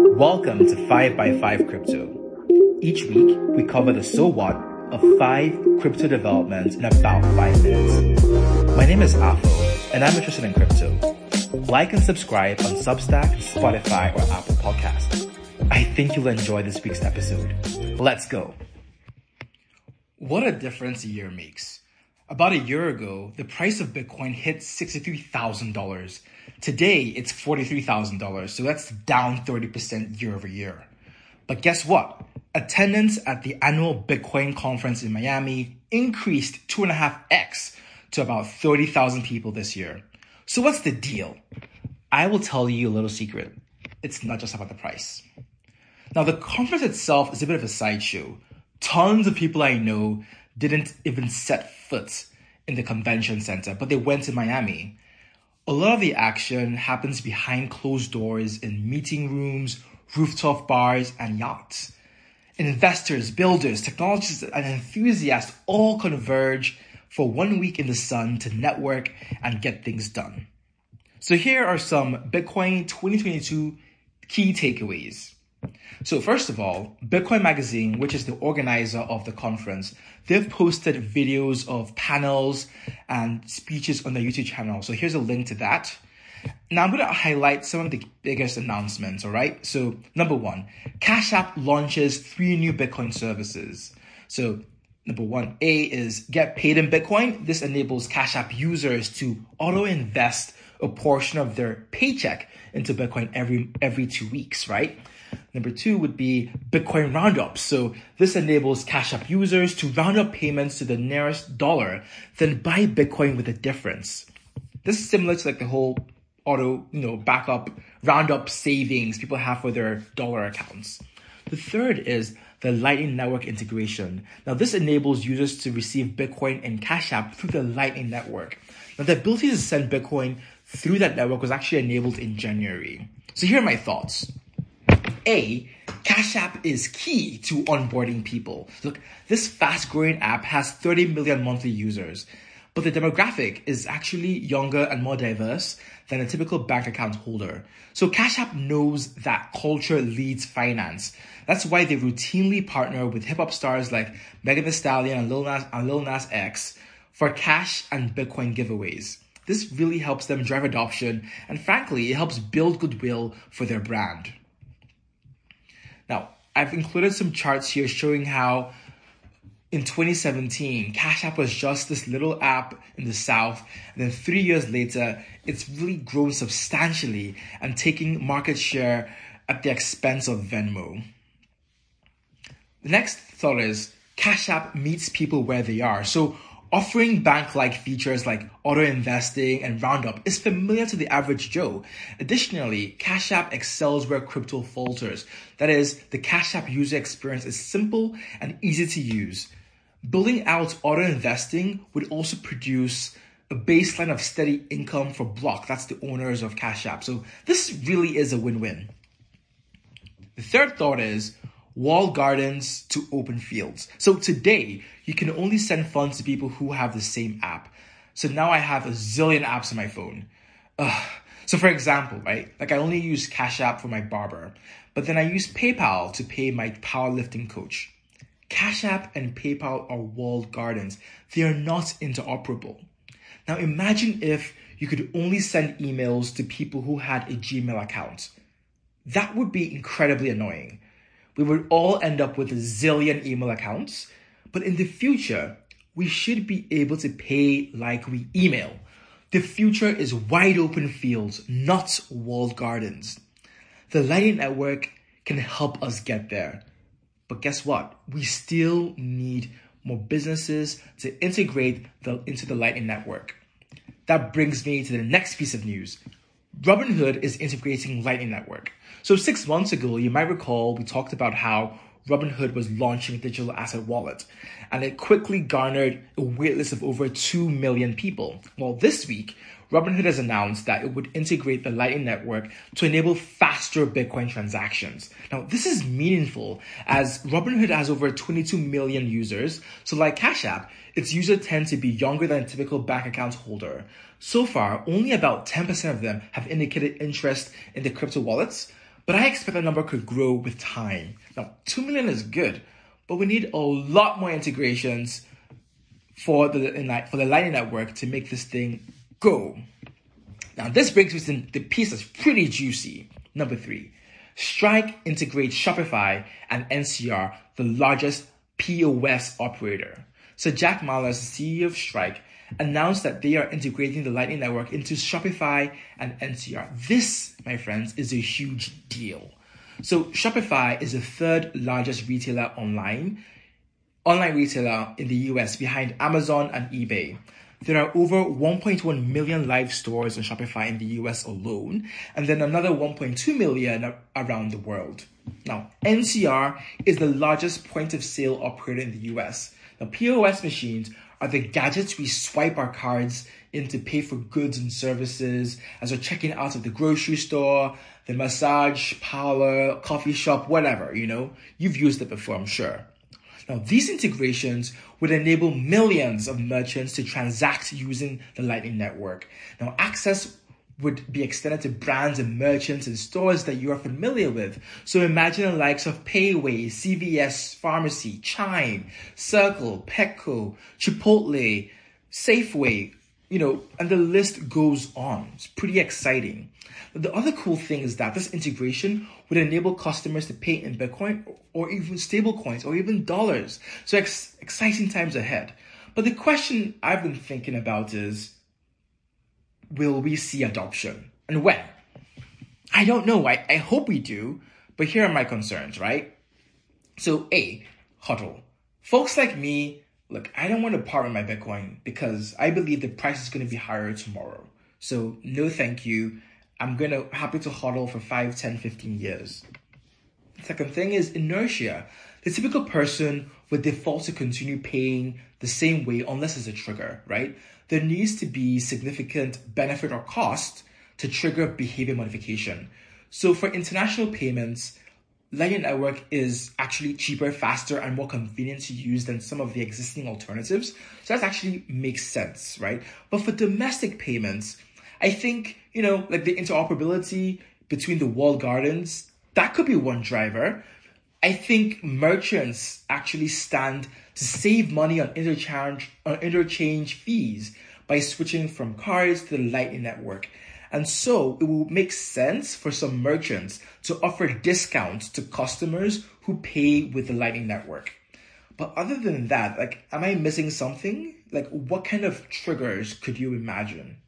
Welcome to 5x5 Crypto. Each week, we cover the so what of five crypto developments in about five minutes. My name is Afo, and I'm interested in crypto. Like and subscribe on Substack, Spotify, or Apple Podcasts. I think you'll enjoy this week's episode. Let's go. What a difference a year makes. About a year ago, the price of Bitcoin hit $63,000. Today, it's $43,000, so that's down 30% year over year. But guess what? Attendance at the annual Bitcoin conference in Miami increased 2.5x to about 30,000 people this year. So what's the deal? I will tell you a little secret. It's not just about the price. Now, the conference itself is a bit of a sideshow. Tons of people I know didn't even set foot in the convention center, but they went to Miami. A lot of the action happens behind closed doors in meeting rooms, rooftop bars, and yachts. Investors, builders, technologists, and enthusiasts all converge for one week in the sun to network and get things done. So here are some Bitcoin 2022 key takeaways. So first of all, Bitcoin Magazine, which is the organizer of the conference, they've posted videos of panels and speeches on their YouTube channel. So here's a link to that. Now I'm going to highlight some of the biggest announcements, all right? So number one, Cash App launches three new Bitcoin services. So number one, A is get paid in Bitcoin. This enables Cash App users to auto invest a portion of their paycheck into Bitcoin every every two weeks, right? Number two would be Bitcoin roundup. So this enables Cash App users to round up payments to the nearest dollar, then buy Bitcoin with a difference. This is similar to like the whole auto, you know, backup, roundup savings people have for their dollar accounts. The third is the Lightning Network integration. Now, this enables users to receive Bitcoin and Cash App through the Lightning Network. Now, the ability to send Bitcoin through that network was actually enabled in January. So here are my thoughts. A, Cash App is key to onboarding people. Look, this fast growing app has 30 million monthly users, but the demographic is actually younger and more diverse than a typical bank account holder. So Cash App knows that culture leads finance. That's why they routinely partner with hip hop stars like Megan Thee Stallion and Lil Nas, and Lil Nas X for cash and Bitcoin giveaways. This really helps them drive adoption, and frankly, it helps build goodwill for their brand. Now, I've included some charts here showing how in 2017, Cash App was just this little app in the South. And then three years later, it's really grown substantially and taking market share at the expense of Venmo. The next thought is Cash App meets people where they are. So Offering bank like features like auto investing and roundup is familiar to the average Joe. Additionally, Cash App excels where crypto falters. That is, the Cash App user experience is simple and easy to use. Building out auto investing would also produce a baseline of steady income for Block. That's the owners of Cash App. So this really is a win win. The third thought is walled gardens to open fields. So today, you can only send funds to people who have the same app. So now I have a zillion apps on my phone. Ugh. So for example, right, like I only use Cash App for my barber, but then I use PayPal to pay my powerlifting coach. Cash App and PayPal are walled gardens. They are not interoperable. Now imagine if you could only send emails to people who had a Gmail account. That would be incredibly annoying we would all end up with a zillion email accounts. But in the future, we should be able to pay like we email. The future is wide open fields, not walled gardens. The Lightning Network can help us get there. But guess what? We still need more businesses to integrate the, into the Lightning Network. That brings me to the next piece of news. Robinhood is integrating Lightning Network. So, six months ago, you might recall we talked about how Robinhood was launching a digital asset wallet, and it quickly garnered a waitlist of over 2 million people. Well, this week, Robinhood has announced that it would integrate the Lightning Network to enable faster Bitcoin transactions. Now, this is meaningful as Robinhood has over 22 million users. So, like Cash App, its users tend to be younger than a typical bank account holder. So far, only about 10% of them have indicated interest in the crypto wallets, but I expect that number could grow with time. Now, 2 million is good, but we need a lot more integrations for the for the Lightning Network to make this thing go. Now, this brings me to the piece that's pretty juicy. Number three, Strike integrates Shopify and NCR, the largest POS operator. So Jack Mallers, CEO of Strike, announced that they are integrating the Lightning Network into Shopify and NCR. This, my friends, is a huge deal. So Shopify is the third largest retailer online, online retailer in the US behind Amazon and eBay. There are over 1.1 million live stores on Shopify in the US alone, and then another 1.2 million around the world. Now, NCR is the largest point of sale operator in the US. Now, POS machines are the gadgets we swipe our cards in to pay for goods and services as we're checking out of the grocery store, the massage parlor, coffee shop, whatever, you know. You've used it before, I'm sure. Now, these integrations would enable millions of merchants to transact using the Lightning Network. Now, access would be extended to brands and merchants and stores that you are familiar with. So imagine the likes of Payway, CVS Pharmacy, Chime, Circle, Petco, Chipotle, Safeway, you know, and the list goes on. It's pretty exciting. But the other cool thing is that this integration would enable customers to pay in Bitcoin or even stable coins or even dollars. So ex- exciting times ahead. But the question I've been thinking about is, will we see adoption and when? I don't know. I, I hope we do, but here are my concerns, right? So A, HODL. Folks like me, look, I don't want to part with my Bitcoin because I believe the price is going to be higher tomorrow. So no thank you. I'm going to happy to HODL for 5, 10, 15 years. Second thing is inertia. The typical person would default to continue paying the same way unless there's a trigger, right? there needs to be significant benefit or cost to trigger behavior modification. So for international payments, Lightning Network is actually cheaper, faster, and more convenient to use than some of the existing alternatives. So that actually makes sense, right? But for domestic payments, I think, you know, like the interoperability between the walled gardens, that could be one driver. I think merchants actually stand to save money on interchange on interchange fees by switching from cards to the Lightning Network. And so it will make sense for some merchants to offer discounts to customers who pay with the Lightning Network. But other than that, like, am I missing something? Like, what kind of triggers could you imagine?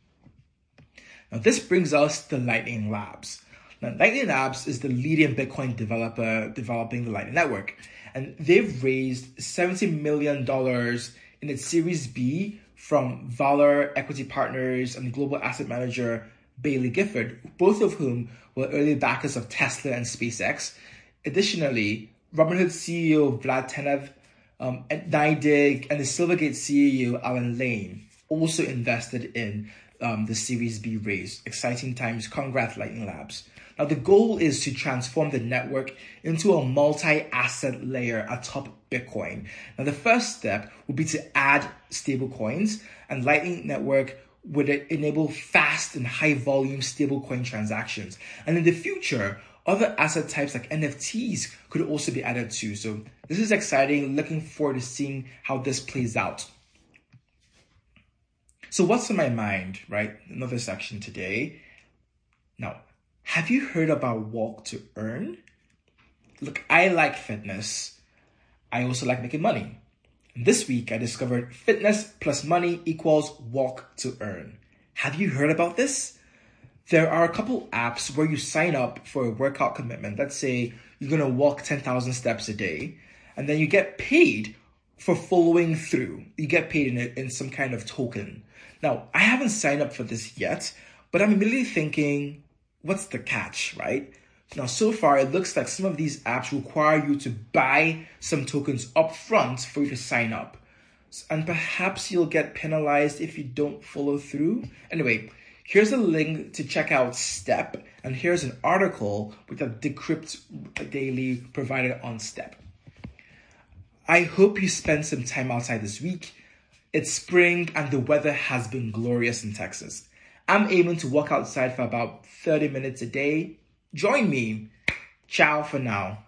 Now, this brings us to Lightning Labs. Now, Lightning Labs is the leading Bitcoin developer developing the Lightning Network, and they've raised $70 million in its Series B from Valor Equity Partners and global asset manager Baillie Gifford, both of whom were early backers of Tesla and SpaceX. Additionally, Robinhood CEO Vlad Tenev, um, NYDIG, and the Silvergate CEO Alan Lane also invested in um, the Series B raise. Exciting times. Congrats, Lightning Labs. Now, the goal is to transform the network into a multi asset layer atop Bitcoin. Now, the first step would be to add stablecoins, and Lightning Network would enable fast and high volume stablecoin transactions. And in the future, other asset types like NFTs could also be added too. So, this is exciting. Looking forward to seeing how this plays out. So, what's on my mind, right? Another section today. Now, have you heard about Walk to Earn? Look, I like fitness. I also like making money. This week, I discovered fitness plus money equals walk to earn. Have you heard about this? There are a couple apps where you sign up for a workout commitment. Let's say you're going to walk 10,000 steps a day, and then you get paid for following through. You get paid in, a, in some kind of token. Now, I haven't signed up for this yet, but I'm immediately thinking, what's the catch, right? Now, so far, it looks like some of these apps require you to buy some tokens up front for you to sign up. And perhaps you'll get penalized if you don't follow through. Anyway, here's a link to check out Step, and here's an article with a Decrypt Daily provided on Step. I hope you spend some time outside this week. It's spring and the weather has been glorious in Texas. I'm aiming to walk outside for about 30 minutes a day. Join me. Ciao for now.